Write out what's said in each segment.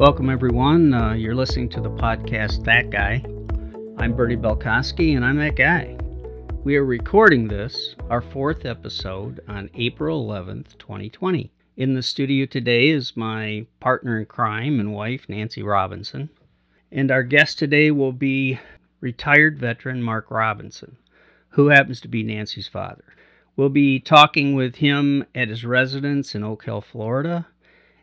Welcome, everyone. Uh, you're listening to the podcast That Guy. I'm Bernie Belkowski, and I'm that guy. We are recording this, our fourth episode, on April 11th, 2020. In the studio today is my partner in crime and wife, Nancy Robinson. And our guest today will be retired veteran Mark Robinson, who happens to be Nancy's father. We'll be talking with him at his residence in Oak Hill, Florida,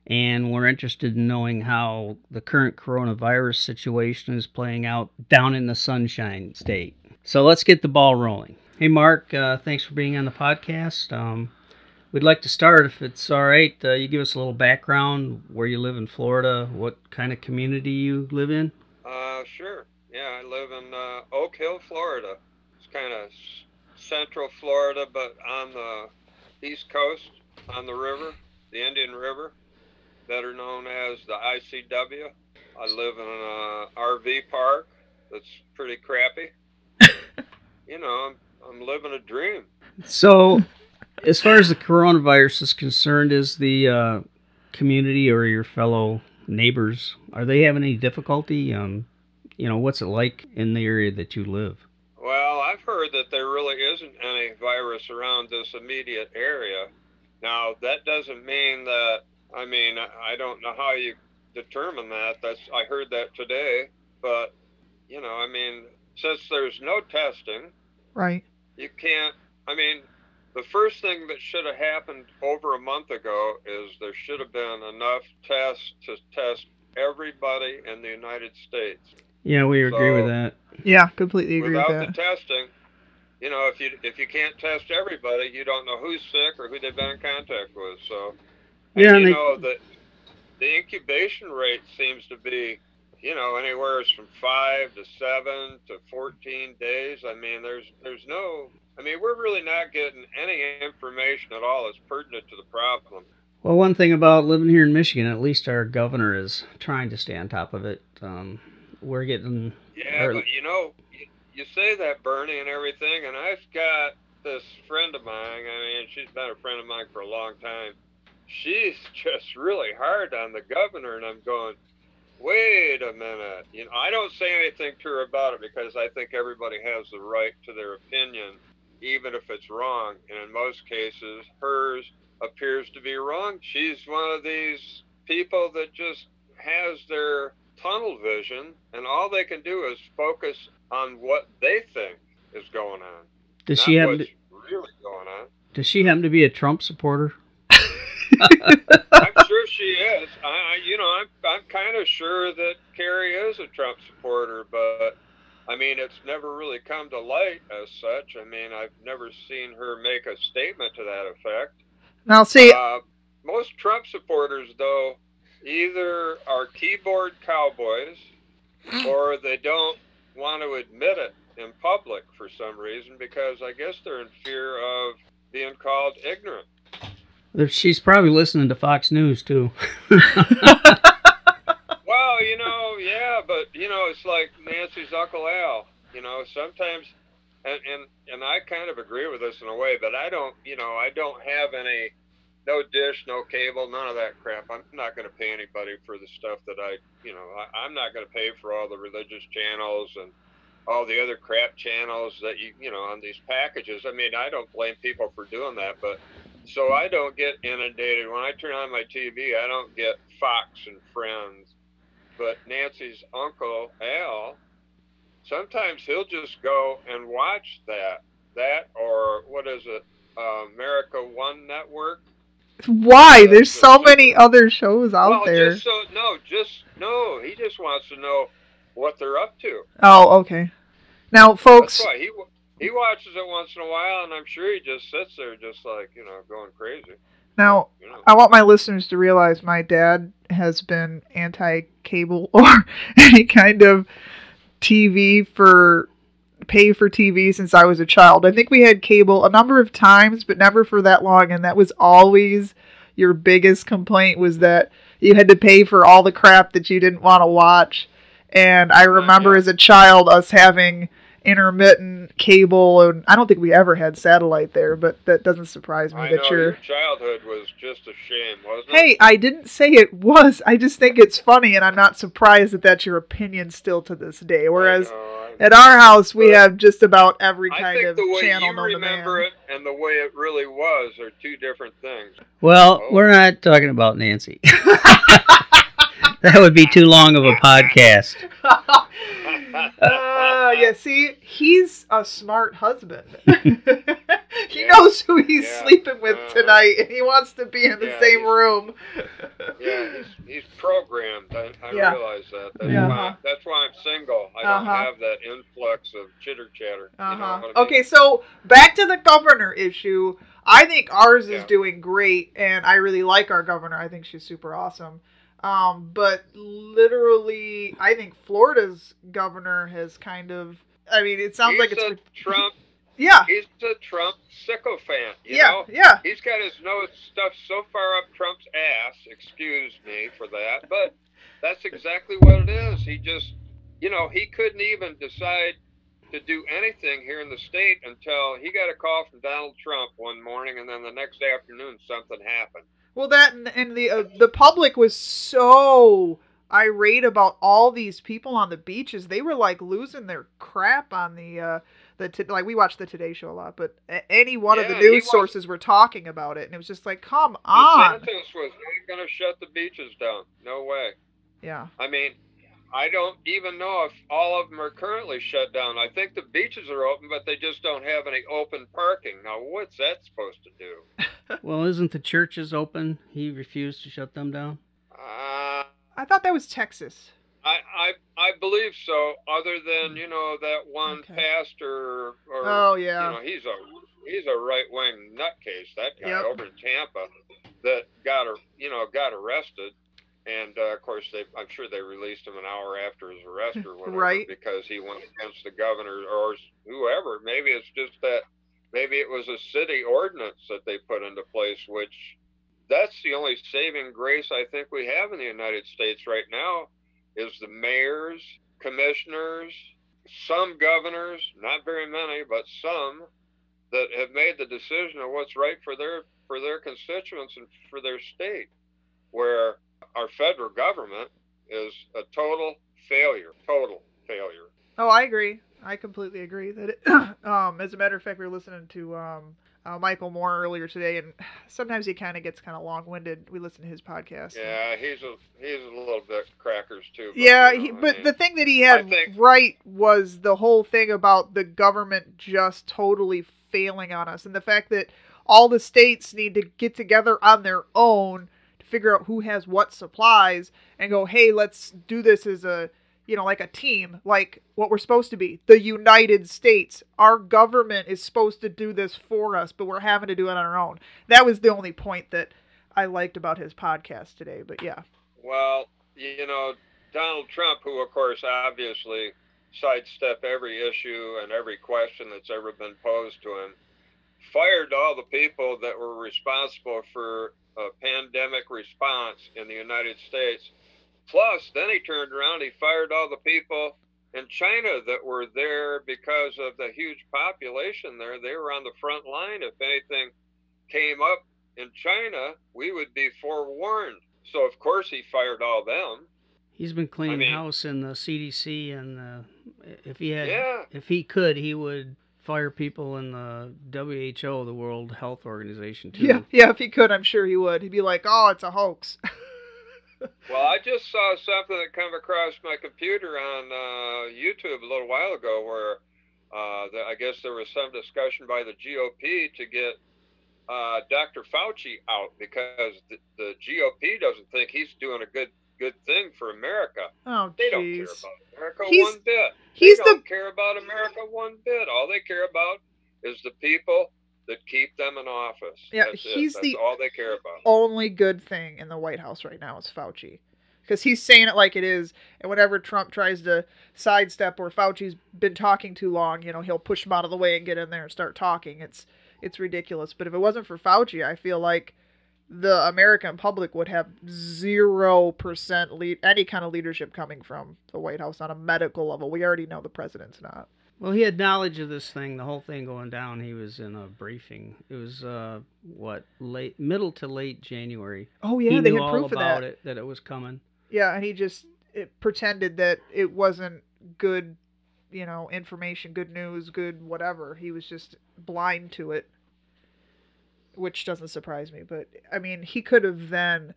and we're interested in knowing how the current coronavirus situation is playing out down in the Sunshine State. So let's get the ball rolling. Hey, Mark, uh, thanks for being on the podcast. Um, we'd like to start, if it's all right, uh, you give us a little background where you live in Florida, what kind of community you live in. Uh, sure. Yeah, I live in uh, Oak Hill, Florida. It's kind of central Florida, but on the east coast, on the river, the Indian River better known as the ICW. I live in an uh, RV park that's pretty crappy. you know, I'm, I'm living a dream. So, as far as the coronavirus is concerned, is the uh, community or your fellow neighbors are they having any difficulty? Um, you know, what's it like in the area that you live? Well, I've heard that there really isn't any virus around this immediate area. Now, that doesn't mean that I mean, I don't know how you determine that. That's I heard that today, but you know, I mean, since there's no testing, right? You can't. I mean, the first thing that should have happened over a month ago is there should have been enough tests to test everybody in the United States. Yeah, we agree with that. Yeah, completely agree with that. Without the testing, you know, if you if you can't test everybody, you don't know who's sick or who they've been in contact with. So yeah, and, you they, know the the incubation rate seems to be, you know, anywhere from five to seven to fourteen days. I mean, there's there's no. I mean, we're really not getting any information at all that's pertinent to the problem. Well, one thing about living here in Michigan, at least our governor is trying to stay on top of it. Um, we're getting. Yeah, our, but you know, you, you say that Bernie and everything, and I've got this friend of mine. I mean, she's been a friend of mine for a long time she's just really hard on the governor, and I'm going, wait a minute. You know, I don't say anything to her about it because I think everybody has the right to their opinion, even if it's wrong. And in most cases, hers appears to be wrong. She's one of these people that just has their tunnel vision, and all they can do is focus on what they think is going on. Does she have to, really going on? Does she happen to be a Trump supporter? I'm sure she is. I, you know, I'm I'm kind of sure that Carrie is a Trump supporter, but I mean, it's never really come to light as such. I mean, I've never seen her make a statement to that effect. Now, see, uh, most Trump supporters, though, either are keyboard cowboys or they don't want to admit it in public for some reason because I guess they're in fear of being called ignorant. She's probably listening to Fox News too. well, you know, yeah, but you know, it's like Nancy's Uncle Al. You know, sometimes, and and and I kind of agree with this in a way, but I don't, you know, I don't have any, no dish, no cable, none of that crap. I'm not going to pay anybody for the stuff that I, you know, I, I'm not going to pay for all the religious channels and all the other crap channels that you, you know, on these packages. I mean, I don't blame people for doing that, but so I don't get inundated. When I turn on my TV, I don't get Fox and Friends. But Nancy's uncle, Al, sometimes he'll just go and watch that. That or what is it? Uh, America One Network. Why? There's so many other shows out well, there. Just so no, just no. He just wants to know what they're up to. Oh, okay. Now, folks. He he watches it once in a while, and I'm sure he just sits there, just like you know, going crazy. Now, you know. I want my listeners to realize my dad has been anti-cable or any kind of TV for pay for TV since I was a child. I think we had cable a number of times, but never for that long, and that was always your biggest complaint was that you had to pay for all the crap that you didn't want to watch. And I remember yeah. as a child us having intermittent cable, and I don't think we ever had satellite there, but that doesn't surprise me I that know you're. your childhood was just a shame, wasn't it? Hey, I didn't say it was. I just think it's funny, and I'm not surprised that that's your opinion still to this day. Whereas I know, I- at our house, we But have just about every I kind think of the way channel you known to remember man. it and the way it really was are two different things. Well, Oh. we're not talking about Nancy. that would be too long of a podcast. uh, yeah, see, he's a smart husband. he Yeah. knows who he's Yeah. sleeping with Uh-huh. tonight, and he wants to be in the Yeah, same room. Yeah, he's, he's programmed. I, I realize that. That's, Yeah. why, that's why I'm single. I don't Uh-huh. have that influx of chitter chatter. Uh-huh. what I mean? Okay, so back to the governor issue. I think ours is doing great, and I really like our governor. I think she's super awesome. Um, but literally, I think Florida's governor has kind of. I mean, it sounds he's like it's. a Trump. yeah, He's a Trump sycophant. You yeah, know? yeah. He's got his nose stuffed so far up Trump's ass. Excuse me for that, but that's exactly what it is. He just, you know, he couldn't even decide to do anything here in the state until he got a call from Donald Trump one morning, and then the next afternoon something happened. Well, that and, and the uh, the public was so irate about all these people on the beaches. They were like losing their crap on the uh the t- like we watched the Today Show a lot, but any one of the news sources were talking about it, and it was just like, come on, was not going to shut the beaches down. No way. yeah. I mean, I don't even know if all of them are currently shut down. I think the beaches are open, but they just don't have any open parking. Now, what's that supposed to do? Well, isn't the churches open? He refused to shut them down. Uh, I thought that was Texas. I, I I believe so. Other than you know that one Okay. pastor, or Oh you yeah, know he's a he's a right wing nutcase. That guy Yep. over in Tampa that got ar- you know got arrested, and uh, of course they I'm sure they released him an hour after his arrest or whatever Right. because he went against the governor or whoever. Maybe it's just that maybe it was a city ordinance that they put into place, which that's the only saving grace I think we have in the United States right now is the mayors, commissioners, some governors, not very many, but some that have made the decision of what's right for their for their constituents and for their state. Where our federal government is a total failure, total failure. Oh, I agree. I completely agree that. It, um, as a matter of fact, we were listening to um, uh, Michael Moore earlier today, and sometimes he kind of gets kind of long-winded. We listen to his podcast. and- Yeah, he's a he's a little bit crackers too. but, Yeah, you know, he, I but mean, the thing that he had think- right was the whole thing about the government just totally failing on us, and the fact that all the states need to get together on their own figure out who has what supplies and go, hey, let's do this as a you know like a team, like what we're supposed to be, the United States. Our government is supposed to do this for us, but we're having to do it on our own. That was the only point that I liked about his podcast today. But yeah, Well, you know, Donald Trump, who of course obviously sidestep every issue and every question that's ever been posed to him, fired all the people that were responsible for a pandemic response in the United States. Plus, then he turned around, he fired all the people in China that were there because of the huge population there. They were on the front line. If anything came up in China, we would be forewarned. So, of course, he fired all them. He's been cleaning mean- house in the CDC, and uh, if he had, Yeah. if he could, he would fire people in the WHO, the World Health Organization, too. yeah, yeah. If he could, I'm sure he would. He'd be like, "Oh, it's a hoax." Well, I just saw something that come across my computer on uh, YouTube a little while ago where uh, the, I guess there was some discussion by the GOP to get uh, Dr. Fauci out because the, the GOP doesn't think he's doing a good good thing for America. Oh, They don't care about America He's- one bit. He's they the don't care about America one bit. All they care about is the people that keep them in office. Yeah, That's it. he's That's the- all they care about. only good thing in the White House right now is Fauci. Because he's saying it like it is, and whenever Trump tries to sidestep or Fauci's been talking too long, you know, he'll push him out of the way and get in there and start talking. It's it's ridiculous. But if it wasn't for Fauci, I feel like the American public would have zero percent lead any kind of leadership coming from the White House on a medical level. We already know the president's not. Well, he had knowledge of this thing, the whole thing going down. He was in a briefing. It was uh, what late, middle to late January. Oh yeah, he they knew had all proof of about that. it, that it was coming. Yeah, and he just it pretended that it wasn't good, you know, information, good news, good whatever. He was just blind to it, which doesn't surprise me. But I mean, he could have then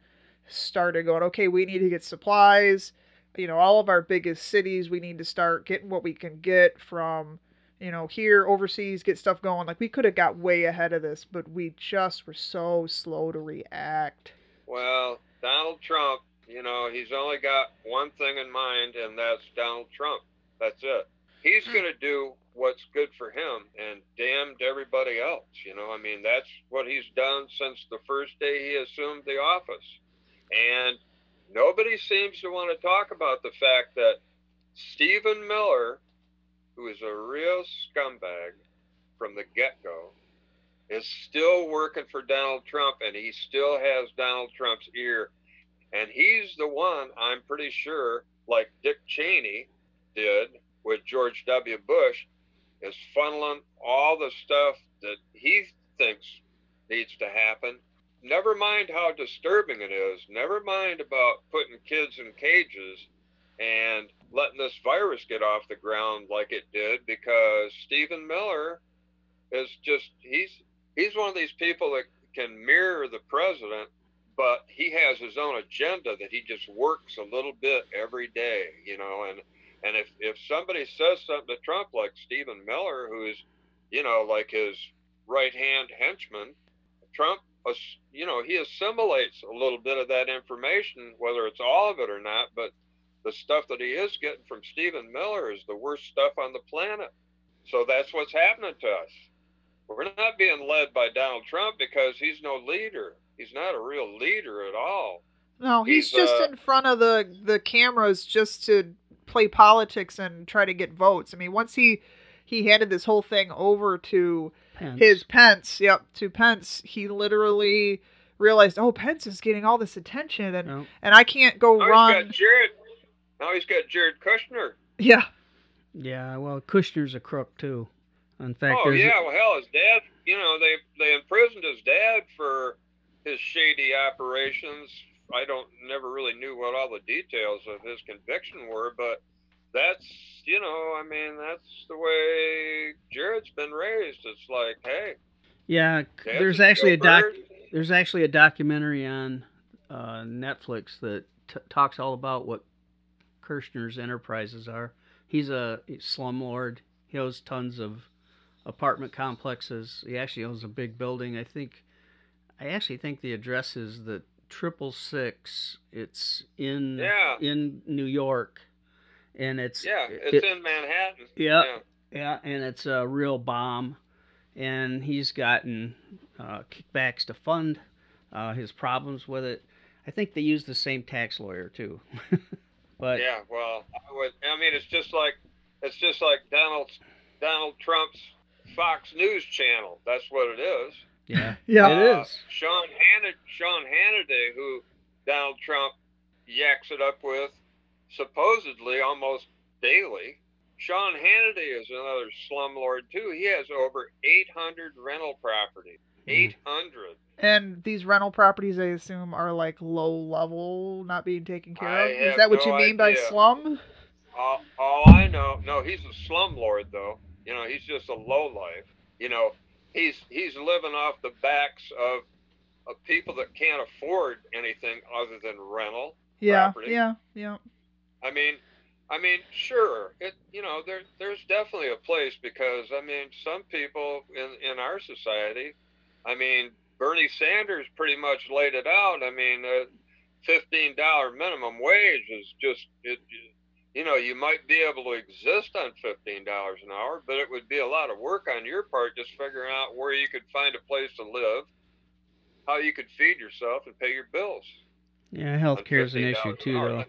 started going, okay, we need to get supplies. You know, all of our biggest cities, we need to start getting what we can get from, you know, here overseas, get stuff going. Like we could have got way ahead of this, but we just were so slow to react. Well, Donald Trump, you know, he's only got one thing in mind, and that's Donald Trump. That's it. He's hmm. going to do what's good for him and damned everybody else. You know, I mean, that's what he's done since the first day he assumed the office. And nobody seems to want to talk about the fact that Stephen Miller, who is a real scumbag from the get go, is still working for Donald Trump and he still has Donald Trump's ear. And he's the one, I'm pretty sure, like Dick Cheney did with George W. Bush, is funneling all the stuff that he thinks needs to happen. Never mind how disturbing it is. Never mind about putting kids in cages and letting this virus get off the ground like it did because Stephen Miller is just he's he's one of these people that can mirror the president but he has his own agenda that he just works a little bit every day you know and and if if somebody says something to Trump like Stephen Miller who's you know like his right hand henchman Trump you know he assimilates a little bit of that information whether it's all of it or not but the stuff that he is getting from Stephen Miller is the worst stuff on the planet so that's what's happening to us we're not being led by Donald Trump because he's no leader. He's not a real leader at all. No, he's, He's, just uh, in front of the the cameras just to play politics and try to get votes. I mean, once he he handed this whole thing over to Pence. his Pence, yep, to Pence, he literally realized, oh, Pence is getting all this attention, and No. and I can't go Now he's run. got Jared. Now he's got Jared Kushner. Yeah, Yeah, well, Kushner's a crook too. In fact, oh there's yeah, well hell, his dad. You know they they imprisoned his dad for his shady operations. I don't never really knew what all the details of his conviction were, but that's you know I mean that's the way Jared's been raised. It's like hey, yeah, there's actually a doc. bird. There's actually a documentary on uh, Netflix that t- talks all about what Kushner's enterprises are. He's a slumlord. He owns tons of apartment complexes. He actually owns a big building. I think, I actually think the address is the triple six. It's in Yeah. in New York, and it's Yeah, it- it's in Manhattan. Yeah. yeah. yeah, and it's a real bomb. And he's gotten uh, kickbacks to fund uh, his problems with it. I think they use the same tax lawyer too. but Yeah, well, I would. I mean, it's just like it's just like Donald Donald Trump's Fox News channel. That's what it is. Yeah, yeah, it Uh, is. Sean Hannity, Sean Hannity, who Donald Trump yaks it up with, supposedly almost daily. Sean Hannity is another slumlord too. He has over 800 rental properties. Mhm. 800. and these rental properties, I assume, are like low level, not being taken care I of. Is have that what no you mean by slum? All, all I know, no, he's a slumlord though. You know, he's just a lowlife. You know, he's he's living off the backs of of people that can't afford anything other than rental. Yeah, Property. yeah, yeah. I mean, I mean, sure, it you know there there's definitely a place because I mean some people in in our society, I mean Bernie Sanders pretty much laid it out. I mean, uh, fifteen dollar minimum wage is just it. You know, you might be able to exist on fifteen dollars an hour, but it would be a lot of work on your part just figuring out where you could find a place to live, how you could feed yourself and pay your bills. Yeah, on healthcare is an issue too, hour. though.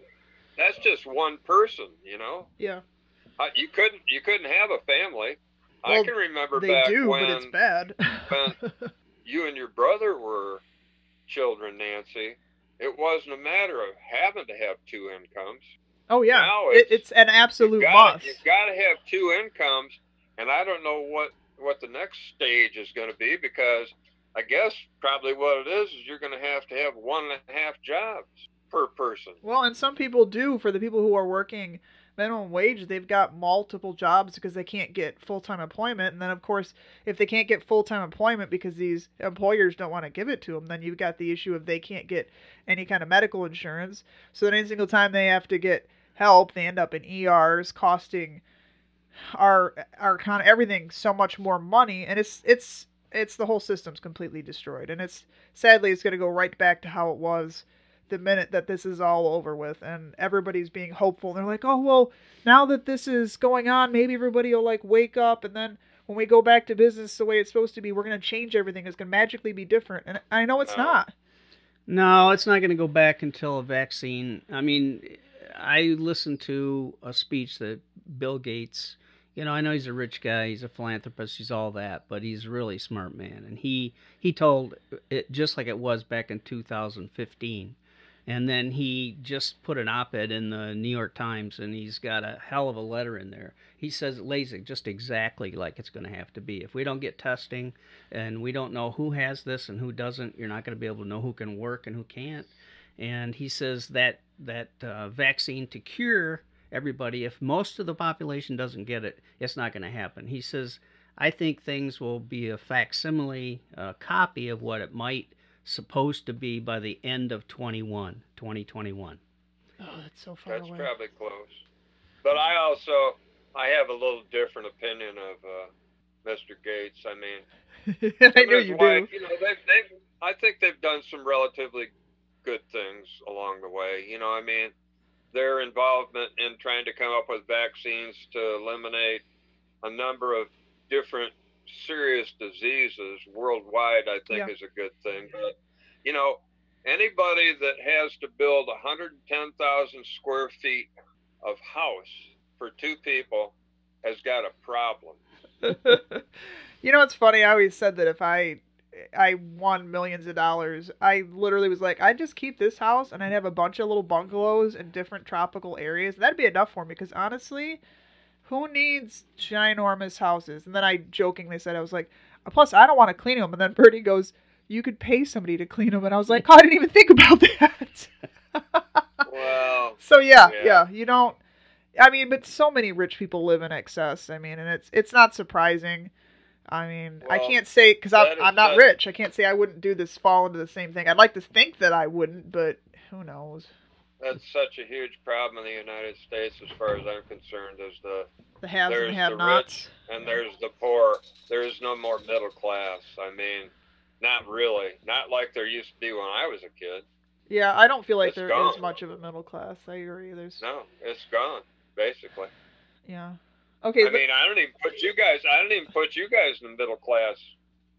That's just one person, you know. Yeah, Uh, you couldn't you couldn't have a family. I can remember they back do, when but it's bad. you and your brother were children, Nancy. It wasn't a matter of having to have two incomes. Oh yeah, it, it's- it's an absolute you've gotta, must. You've got to have two incomes, and I don't know what what the next stage is going to be because I guess probably what it is is you're going to have to have one and a half jobs per person. Well, and some people do. For the people who are working minimum wage, they've got multiple jobs because they can't get full time employment. And then, of course, if they can't get full time employment because these employers don't want to give it to them, then you've got the issue of they can't get any kind of medical insurance. So then, any single time they have to get help, they end up in ERs, costing our our kind of everything so much more money. And it's it's it's the whole system's completely destroyed. And it's sadly it's going to go right back to how it was the minute that this is all over with and everybody's being hopeful they're like oh well now that this is going on maybe everybody will like wake up and then when we go back to business the way it's supposed to be we're going to change everything it's going to magically be different and i know it's No. not No, it's not going to go back until a vaccine. I mean, I listened to a speech that Bill Gates, you know, I know he's a rich guy, he's a philanthropist, he's all that, but he's a really smart man. And he he told it just like it was back in 2015. And then he just put an op-ed in the New York Times, and he's got a hell of a letter in there. He says it lays it just exactly like it's going to have to be. If we don't get testing, and we don't know who has this and who doesn't, you're not going to be able to know who can work and who can't. And he says that that uh, vaccine to cure everybody, if most of the population doesn't get it, it's not going to happen. He says, I think things will be a facsimile uh, copy of what it might supposed to be by the end of 21, 2021. oh that's so far That's away probably close. But I also I have a little different opinion of uh, Mr. Gates. I mean, i him knew and his you wife, do You know, they've, they've, I think they've done some relatively good things along the way. You know, I mean, their involvement in trying to come up with vaccines to eliminate a number of different serious diseases worldwide, I think, Yeah. is a good thing. But, you know, anybody that has to build 110,000 square feet of house for two people has got a problem. you know what's funny? I always said that if I I won millions of dollars, I literally was like, I'd just keep this house and I'd have a bunch of little bungalows in different tropical areas. That'd be enough for me because honestly, who needs ginormous houses? And then I jokingly said, I was like, plus I don't want to clean them. And then Bernie goes, you could pay somebody to clean them. And I was like, oh, I didn't even think about that. Well, So yeah, Yeah. yeah, you don't. I mean, but so many rich people live in excess. I mean, and it's it's not surprising. I mean, I can't say because I'm I'm not that- rich. I can't say I wouldn't do this fall into the same thing. I'd like to think that I wouldn't, but who knows? that's such a huge problem in the United States, as far as I'm concerned. Is the The haves and the have-nots. and there's the poor. There is no more middle class. I mean, not really. Not like there used to be when I was a kid. Yeah, I don't feel like It's there is gone. much of a middle class. I agree. There's No, it's gone basically. yeah. Okay. I mean, I don't even put you guys. I don't even put you guys in the middle class.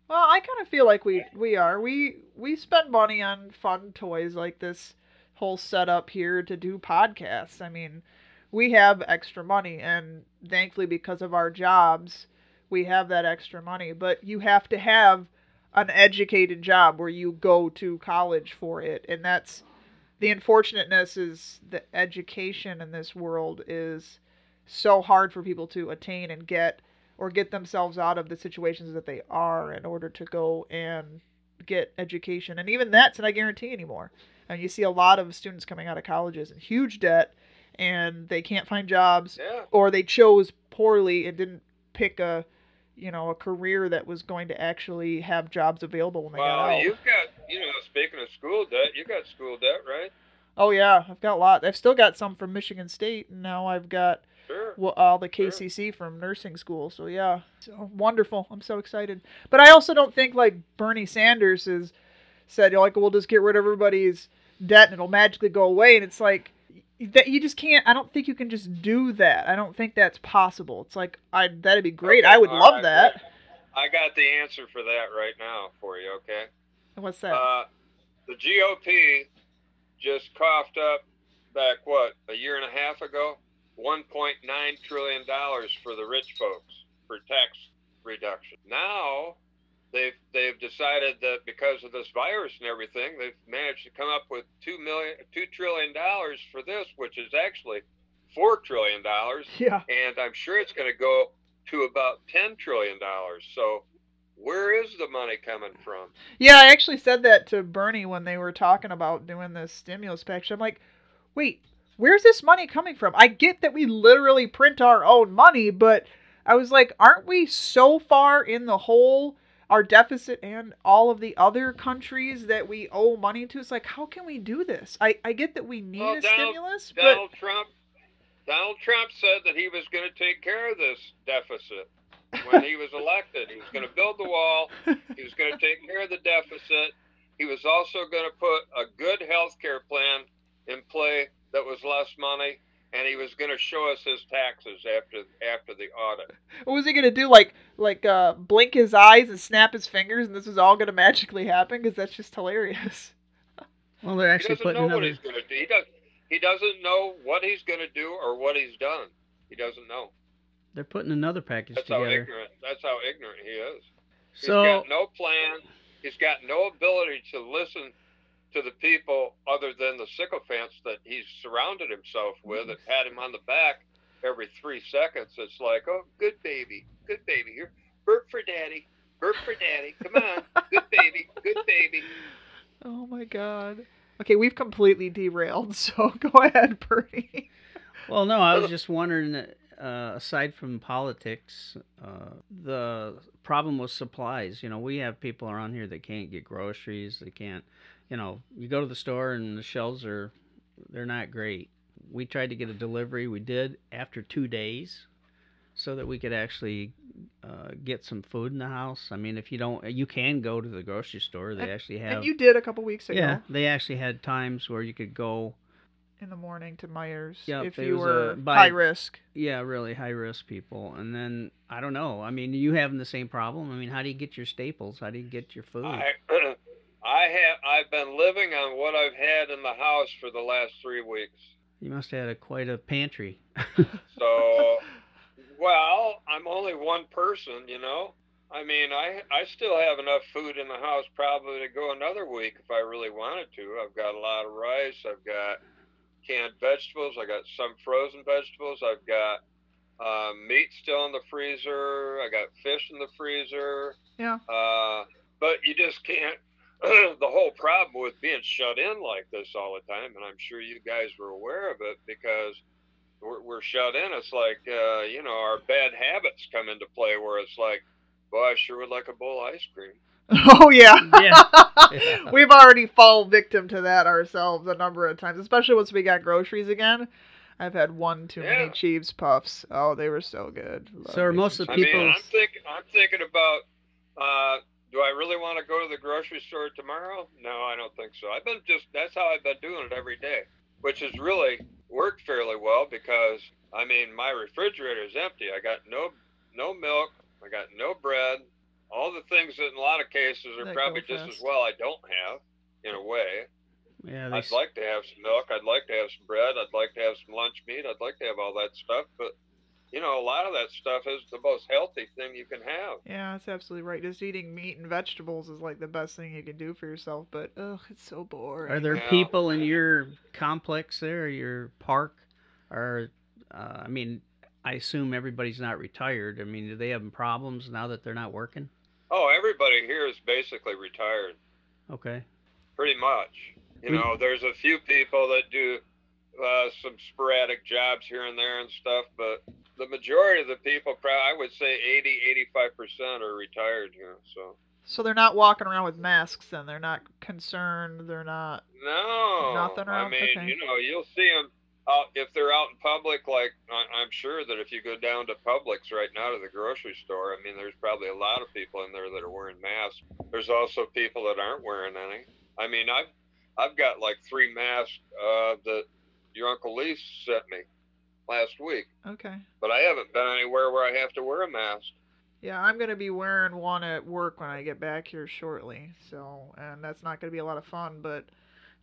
Well, I kind of feel like we we are. We we spend money on fun toys like this whole setup here to do podcasts. I mean, we have extra money and thankfully because of our jobs, we have that extra money, but you have to have an educated job where you go to college for it and that's the unfortunateness is the education in this world is so hard for people to attain and get or get themselves out of the situations that they are in order to go and get education. And even that's not a guarantee anymore. And you see a lot of students coming out of colleges in huge debt and they can't find jobs Yeah. or they chose poorly and didn't pick a you know a career that was going to actually have jobs available when they got Well, out. you've got. You know, speaking of school debt, you got school debt, right? Oh yeah, I've got a lot. I've still got some from Michigan State, and now I've got Sure. well, all the KCC from nursing school. So yeah, so wonderful. I'm so excited. But I also don't think like Bernie Sanders has said, like, we'll just get rid of everybody's debt and it'll magically go away. And it's like that you just can't. I don't think you can just do that. I don't think that's possible. It's like I that'd be great. Okay, I would love right, that. I got the answer for that right now for you. Okay. What's that? Uh, the GOP just coughed up back what a year and a half ago, 1.9 trillion dollars for the rich folks for tax reduction. Now they've they've decided that because of this virus and everything, they've managed to come up with two million two trillion dollars for this, which is actually four trillion dollars, Yeah. and I'm sure it's going to go to about ten trillion dollars. So, where is the money coming from? Yeah, I actually said that to Bernie when they were talking about doing this stimulus package. I'm like, wait, where's this money coming from? I get that we literally print our own money, but I was like, aren't we so far in the hole, our deficit and all of the other countries that we owe money to? It's like, how can we do this? I, I get that we need Well, a Donald- stimulus, but Donald Trump. Donald Trump said that he was going to take care of this deficit when he was elected. He was going to build the wall. He was going to take care of the deficit. He was also going to put a good health care plan in play that was less money, and he was going to show us his taxes after after the audit. what was he gonna do? Like like uh blink his eyes and snap his fingers, and this was all gonna magically happen? Because that's just hilarious. Well, they're He actually doesn't putting know what he's going to do. He does. He doesn't know what he's going to do or what he's done. He doesn't know. They're putting another package That's how together. ignorant. That's how ignorant he is. He's So got no plan. He's got no ability to listen to the people other than the sycophants that he's surrounded himself with and pat him on the back every three seconds. It's like, oh, good baby, good baby. Here, burp for daddy, burp for daddy. Come on, good baby, good baby. Oh my god. Okay, we've completely derailed, so go ahead, Bernie. Well, no, I was just wondering. Uh, aside from politics, uh, the problem with supplies. You know, we have people around here that can't get groceries. They can't. You know, you go to the store and the shelves are, they're not great. We tried to get a delivery. We did after two days, so that we could actually uh, get some food in the house. I mean, if you don't, you can go to the grocery store. They And- actually have. And you did a couple weeks ago yeah, they actually had times where you could go in the morning to Meijer's Yep, if you were uh, by- high risk. yeah, really high risk people. And then I don't know. I mean, you having the same problem? I mean, how do you get your staples? How do you get your food? I, I have. I've been living on what I've had in the house for the last three weeks. You must have had a, quite a pantry. So, well, I'm only one person, you know. I mean, I I still have enough food in the house probably to go another week if I really wanted to. I've got a lot of rice. I've got canned vegetables. I got some frozen vegetables. I've got uh, meat still in the freezer. I got fish in the freezer. Yeah. Uh, but you just can't. the whole problem with being shut in like this all the time, and I'm sure you guys were aware of it because we're, we're shut in. It's like, uh, you know, our bad habits come into play where it's like, well, I sure would like a bowl of ice cream. Oh yeah. Yeah. Yeah. We've already fallen victim to that ourselves a number of times, especially once we got groceries again. I've had one too many Yeah. Chiefs puffs. Oh, they were so good. Love So are most of I the Chiefs. mean, I'm thinking, I'm thinking about, uh, do I really want to go to the grocery store tomorrow? No, I don't think so. I've been just, that's how I've been doing it every day, which has really worked fairly well because, I mean, my refrigerator is empty. I got no, no milk. I got no bread. All the things that in a lot of cases are That probably just as well I don't have in a way. yeah, I'd like to have some milk. I'd like to have some bread. I'd like to have some lunch meat. I'd like to have all that stuff. But, you know, a lot of that stuff is the most healthy thing you can have. Yeah, that's absolutely right. Just eating meat and vegetables is like the best thing you can do for yourself. But ugh, it's so boring. are there Yeah. people in your complex there, your park? Or, uh, I mean, I assume everybody's not retired. I mean, do they have problems now that they're not working? Oh, everybody here is basically retired, Okay. pretty much. You We- know, there's a few people that do uh, some sporadic jobs here and there and stuff, but the majority of the people, I would say 80, 85% are retired here. So, So they're not walking around with masks, and they're not concerned. They're not. no. Nothing around. I mean, Okay. you know, you'll see them out, if they're out in public, like I, I'm sure that if you go down to Publix right now to the grocery store, I mean, there's probably a lot of people in there that are wearing masks. There's also people that aren't wearing any. I mean, I've I've got like three masks uh, that your uncle Lee sent me last week, Okay. but I haven't been anywhere where I have to wear a mask. Yeah, I'm gonna be wearing one at work when I get back here shortly. So, and that's not gonna be a lot of fun. But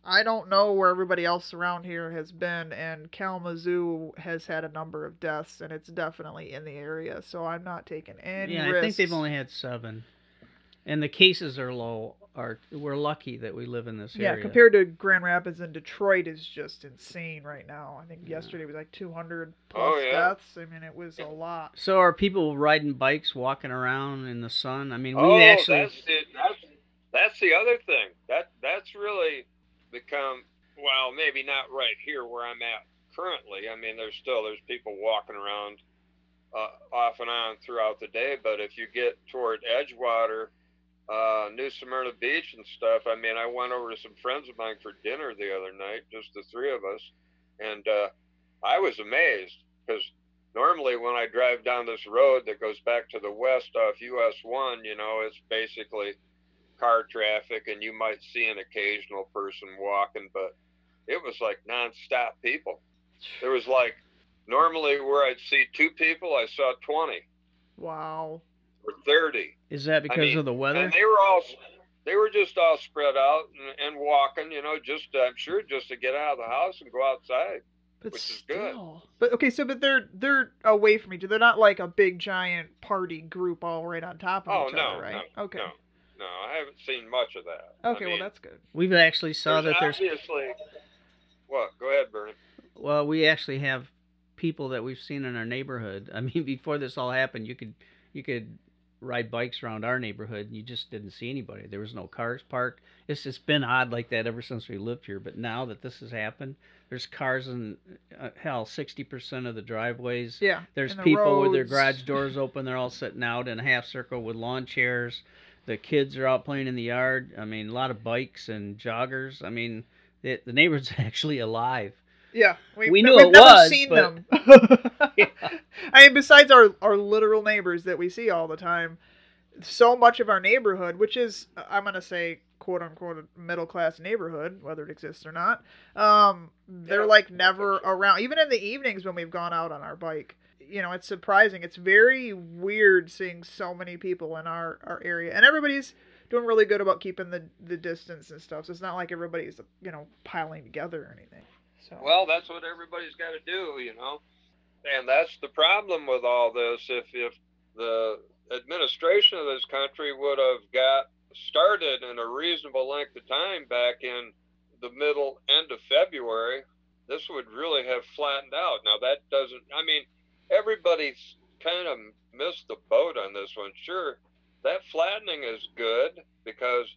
I don't know where everybody else around here has been, and Kalamazoo has had a number of deaths, and it's definitely in the area. So I'm not taking any yeah, risks. I think they've only had seven. And the cases are low. Are we're lucky that we live in this Yeah, area. Yeah, compared to Grand Rapids and Detroit is just insane right now. I think Yeah. yesterday was like 200 plus Oh, yeah. deaths. I mean, it was a lot. so are people riding bikes, walking around in the sun? I mean, we oh, actually. that's it. That's that's the other thing. That that's really become well, maybe not right here where I'm at currently. I mean, there's still there's people walking around uh, off and on throughout the day, but if you get toward Edgewater, uh, New Smyrna Beach and stuff, I mean, I went over to some friends of mine for dinner the other night, just the three of us, and uh, I was amazed because normally when I drive down this road that goes back to the west off US one, you know, it's basically car traffic and you might see an occasional person walking, but it was like nonstop people. There was like normally where I'd see two people, I saw 20 Wow. Or 30. Is that because mean, of the weather? And they were all they were just all spread out and, and walking, you know, just I'm sure just to get out of the house and go outside. But Which is good. But okay, so but they're they're away from each other. They're not like a big giant party group all right on top of Oh each no, other, right? no, okay. no, no, I haven't seen much of that. Okay, I well that's good. We've actually saw that there's obviously. What? Go ahead, Bernie. Well, we actually have people that we've seen in our neighborhood. I mean, before this all happened, you could you could ride bikes around our neighborhood and you just didn't see anybody. There was no cars parked. It's just been odd like that ever since we lived here. But now that this has happened, there's cars in uh, hell, 60% of the driveways. Yeah. There's the people with their garage doors open. They're all sitting out in a half circle with lawn chairs. The kids are out playing in the yard. I mean, a lot of bikes and joggers. I mean, the, the neighborhood's actually alive. Yeah, we've, We ne- knew we've it never was, seen but- them. I mean, besides our our literal neighbors that we see all the time, so much of our neighborhood, which is I'm gonna say quote unquote middle class neighborhood, whether it exists or not, um, they're Yeah, like never around. Even in the evenings when we've gone out on our bike, you know, it's surprising. It's very weird seeing so many people in our our area, and everybody's doing really good about keeping the the distance and stuff. So it's not like everybody's you know piling together or anything. So Well, that's what everybody's got to do, you know. And that's the problem with all this. If if the administration of this country would have got started in a reasonable length of time back in the middle end of February, this would really have flattened out. Now that doesn't. I mean, everybody's kind of missed the boat on this one. Sure, that flattening is good because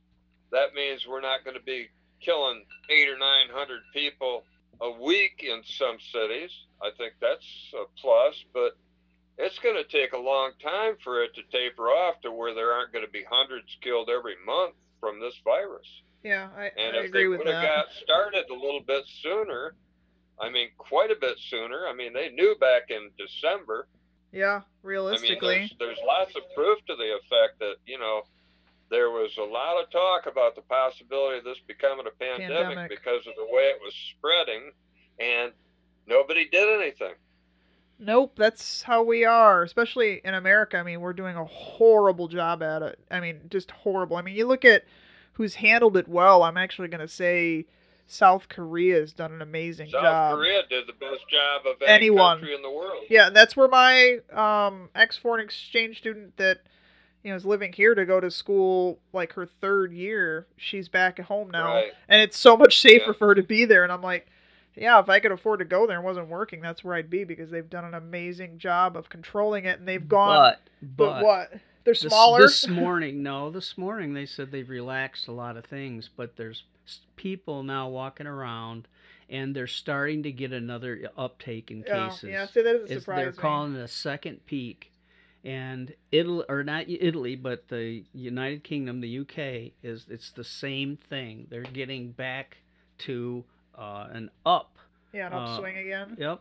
that means we're not going to be killing eight or nine hundred people a week in some cities. I think that's a plus, but it's going to take a long time for it to taper off to where there aren't going to be hundreds killed every month from this virus. yeah, I, And I if agree they would have got started a little bit sooner, I mean, quite a bit sooner. I mean, they knew back in December. Yeah, I mean, realistically. there's, there's lots of proof to the effect that, you know, there was a lot of talk about the possibility of this becoming a pandemic, Pandemic. because of the way it was spreading, and nobody did anything. Nope, that's how we are, especially in America. I mean, we're doing a horrible job at it. I mean, just horrible. I mean, you look at who's handled it well. I'm actually going to say South Korea has done an amazing South job. South Korea did the best job of any Anyone. country in the world. Yeah, that's where my um, ex foreign exchange student that you know is living here to go to school like her third year. She's back at home now, Right. and it's so much safer Yeah. for her to be there. And I'm like, yeah, if I could afford to go there and wasn't working, that's where I'd be because they've done an amazing job of controlling it, and they've gone. But but, but, what? They're smaller. this morning, no, this morning they said they've relaxed a lot of things, but there's people now walking around, and they're starting to get another uptake in yeah, cases. yeah. So that doesn't It's- surprise they're me. calling it a second peak, and Italy or not Italy, but the United Kingdom, the UK is it's the same thing. They're getting back to uh, an up. yeah, an uh, upswing again. Yep,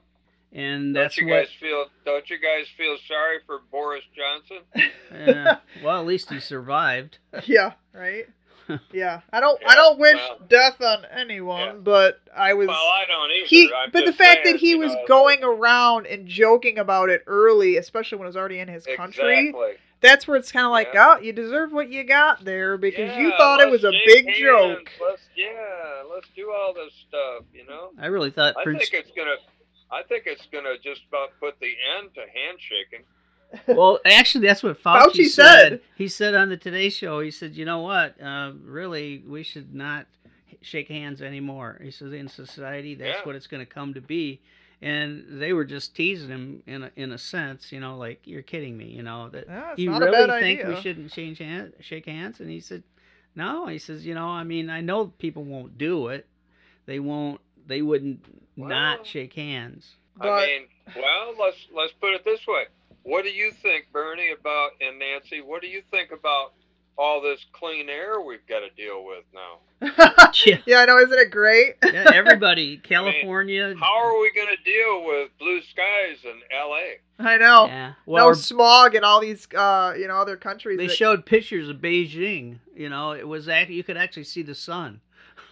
and that's Don't that's you what. guys feel? Don't you guys feel sorry for Boris Johnson? eh, well, at least he survived. yeah, right. Yeah, I don't. I don't wish well, death on anyone, yeah. but I was. Well, I don't either. he I'm but the fact saying, that he was know, going around and joking about it early especially when it was already in his country Exactly. that's where it's kind of like Yeah. oh you deserve what you got there because you thought it was a big hands. joke Let's yeah, let's do all this stuff. You know, I really thought I Prince. think it's gonna. I think it's gonna just about put the end to handshaking. Well, actually, that's what Fauci, Fauci said. said. He said on the Today Show, he said, you know what? Uh, really, we should not shake hands anymore. He says, in society, that's Yeah. what it's going to come to be. And they were just teasing him in a, in a sense, you know, like you're kidding me, you know that Yeah, you really bad think we shouldn't change hand, shake hands? And he said, no. He says, you know, I mean, I know people won't do it. They won't. They wouldn't Well- not shake hands. But- I mean, well, let's let's put it this way. What do you think, Bernie, about and Nancy? What do you think about all this clean air we've got to deal with now? Yeah. yeah, I know. Isn't it great? yeah, everybody, California. How are we going to deal with blue skies in L.A.? I know. Yeah. no smog in all these, uh, you know, other countries. they that- showed pictures of Beijing. You know, it was actually you could actually see the sun.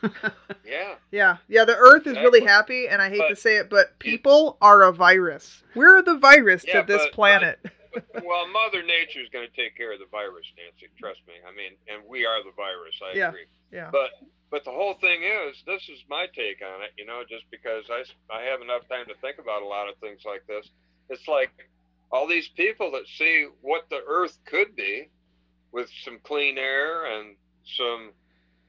Yeah, Yeah, yeah. The Earth is really happy, and I hate to say it, but people are a virus. We're the virus Yeah, to this but- planet. well, Mother Nature's going to take care of the virus, Nancy. Trust me. I mean, and we are the virus. I Yeah. agree. yeah. But but the whole thing is, this is my take on it. You know, just because I I have enough time to think about a lot of things like this. It's like all these people that see what the Earth could be, with some clean air and some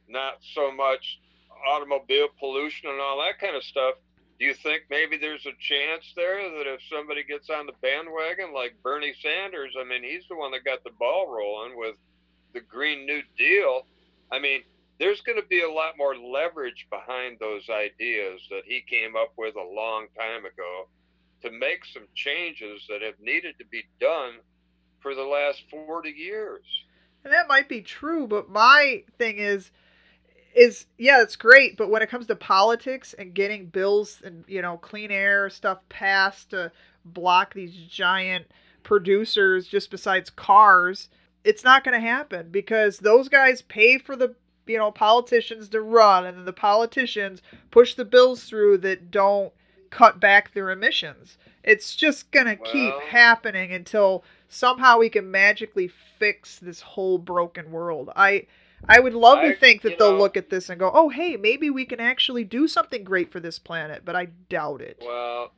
not so much automobile pollution and all that kind of stuff. Do you think maybe there's a chance there that if somebody gets on the bandwagon like Bernie Sanders, I mean, he's the one that got the ball rolling with the Green New Deal. I mean, there's going to be a lot more leverage behind those ideas that he came up with a long time ago to make some changes that have needed to be done for the last 40 years. And that might be true, but my thing is is yeah, it's great, but when it comes to politics and getting bills and you know, clean air stuff passed to block these giant producers just besides cars, it's not going to happen because those guys pay for the you know, politicians to run and then the politicians push the bills through that don't cut back their emissions. It's just going to keep happening until somehow we can magically fix this whole broken world. I I would love to think that they'll know- look at this and go, "Oh, hey, maybe we can actually do something great for this planet," but I doubt it. Well,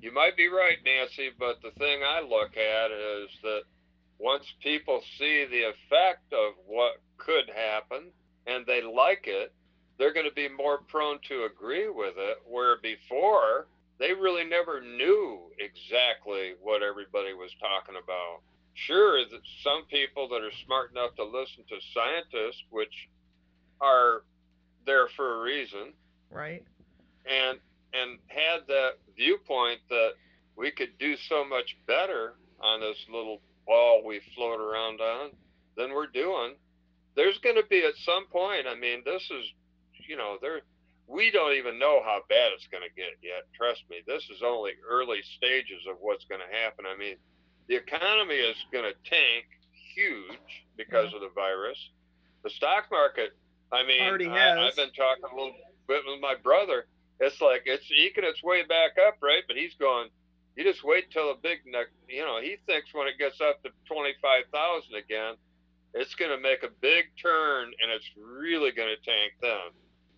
you might be right, Nancy, but the thing I look at is that once people see the effect of what could happen and they like it, they're going to be more prone to agree with it. Where before, they really never knew exactly what everybody was talking about. Sure, that some people that are smart enough to listen to scientists, which are there for a reason, Right? and and had that viewpoint that we could do so much better on this little ball we float around on than we're doing. There's going to be at some point. I mean, this is, you know, there. We don't even know how bad it's going to get yet. Trust me, this is only early stages of what's going to happen. I mean, the economy is going to tank huge because of the virus. The stock market. I mean, Already I. I've been talking a little bit with my brother it's like it's eking its way back up, right? But he's going. You just wait till a big, neck- you know. He thinks when it gets up to twenty five thousand again, it's going to make a big turn, and it's really going to tank then.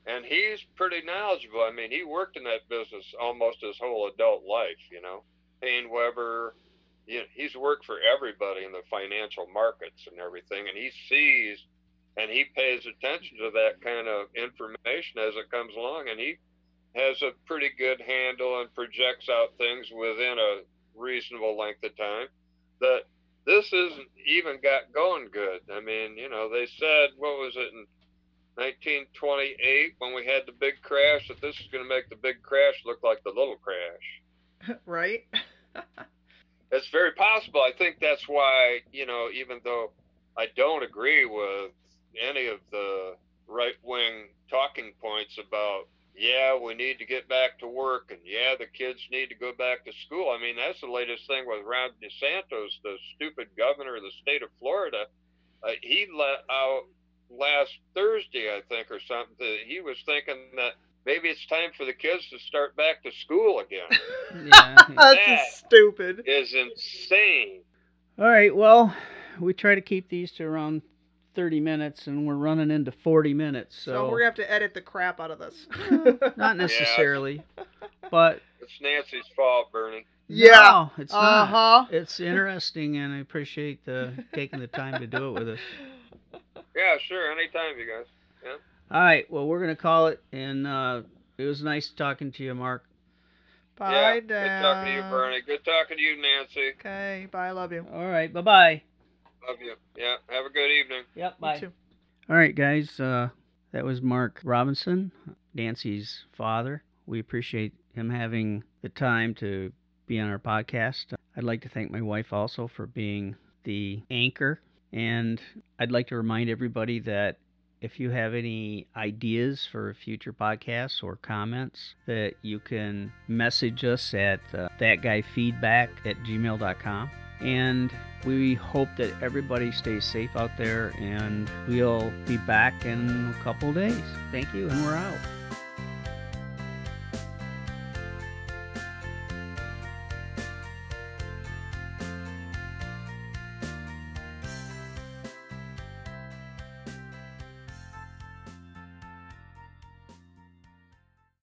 And he's pretty knowledgeable. I mean, he worked in that business almost his whole adult life. You know, Paine Webber. He's worked for everybody in the financial markets and everything, and he sees and he pays attention to that kind of information as it comes along, and he has a pretty good handle and projects out things within a reasonable length of time that this isn't even got going good. I mean, you know, they said, what was it in 1928 when we had the big crash, that this is going to make the big crash look like the little crash. right? It's very possible. I think that's why, you know, even though I don't agree with any of the right wing talking points about, yeah, we need to get back to work and yeah, the kids need to go back to school. I mean, that's the latest thing with Ron DeSantis, the stupid governor of the state of Florida. Uh, he let out last Thursday, I think, or something, he was thinking that maybe it's time for the kids to start back to school again. Yeah. That's That- just stupid. is insane. All right. Well, we try to keep these to around 30 minutes, and we're running into 40 minutes. So, So, we're gonna have to edit the crap out of this. not necessarily, but It's Nancy's fault, Bernie. Yeah. No, it's Uh not. huh. It's interesting, and I appreciate the taking the time to do it with us. Yeah, sure. Anytime, you guys. All right, well, we're gonna call it, and uh, it was nice talking to you, Mark. Bye, yeah. Dad. Good talking to you, Bernie. Good talking to you, Nancy. Okay. Bye. Love you. All right, bye bye. Love you. Yeah. Have a good evening. Yep, You too. All right, guys, uh, that was Mark Robinson, Nancy's father. We appreciate him having the time to be on our podcast. I'd like to thank my wife also for being the anchor. And I'd like to remind everybody that if you have any ideas for future podcasts or comments, that you can message us at uh, thatguyfeedback at gmail.com. And we hope that everybody stays safe out there, and we'll be back in a couple days. Thank you, and we're out.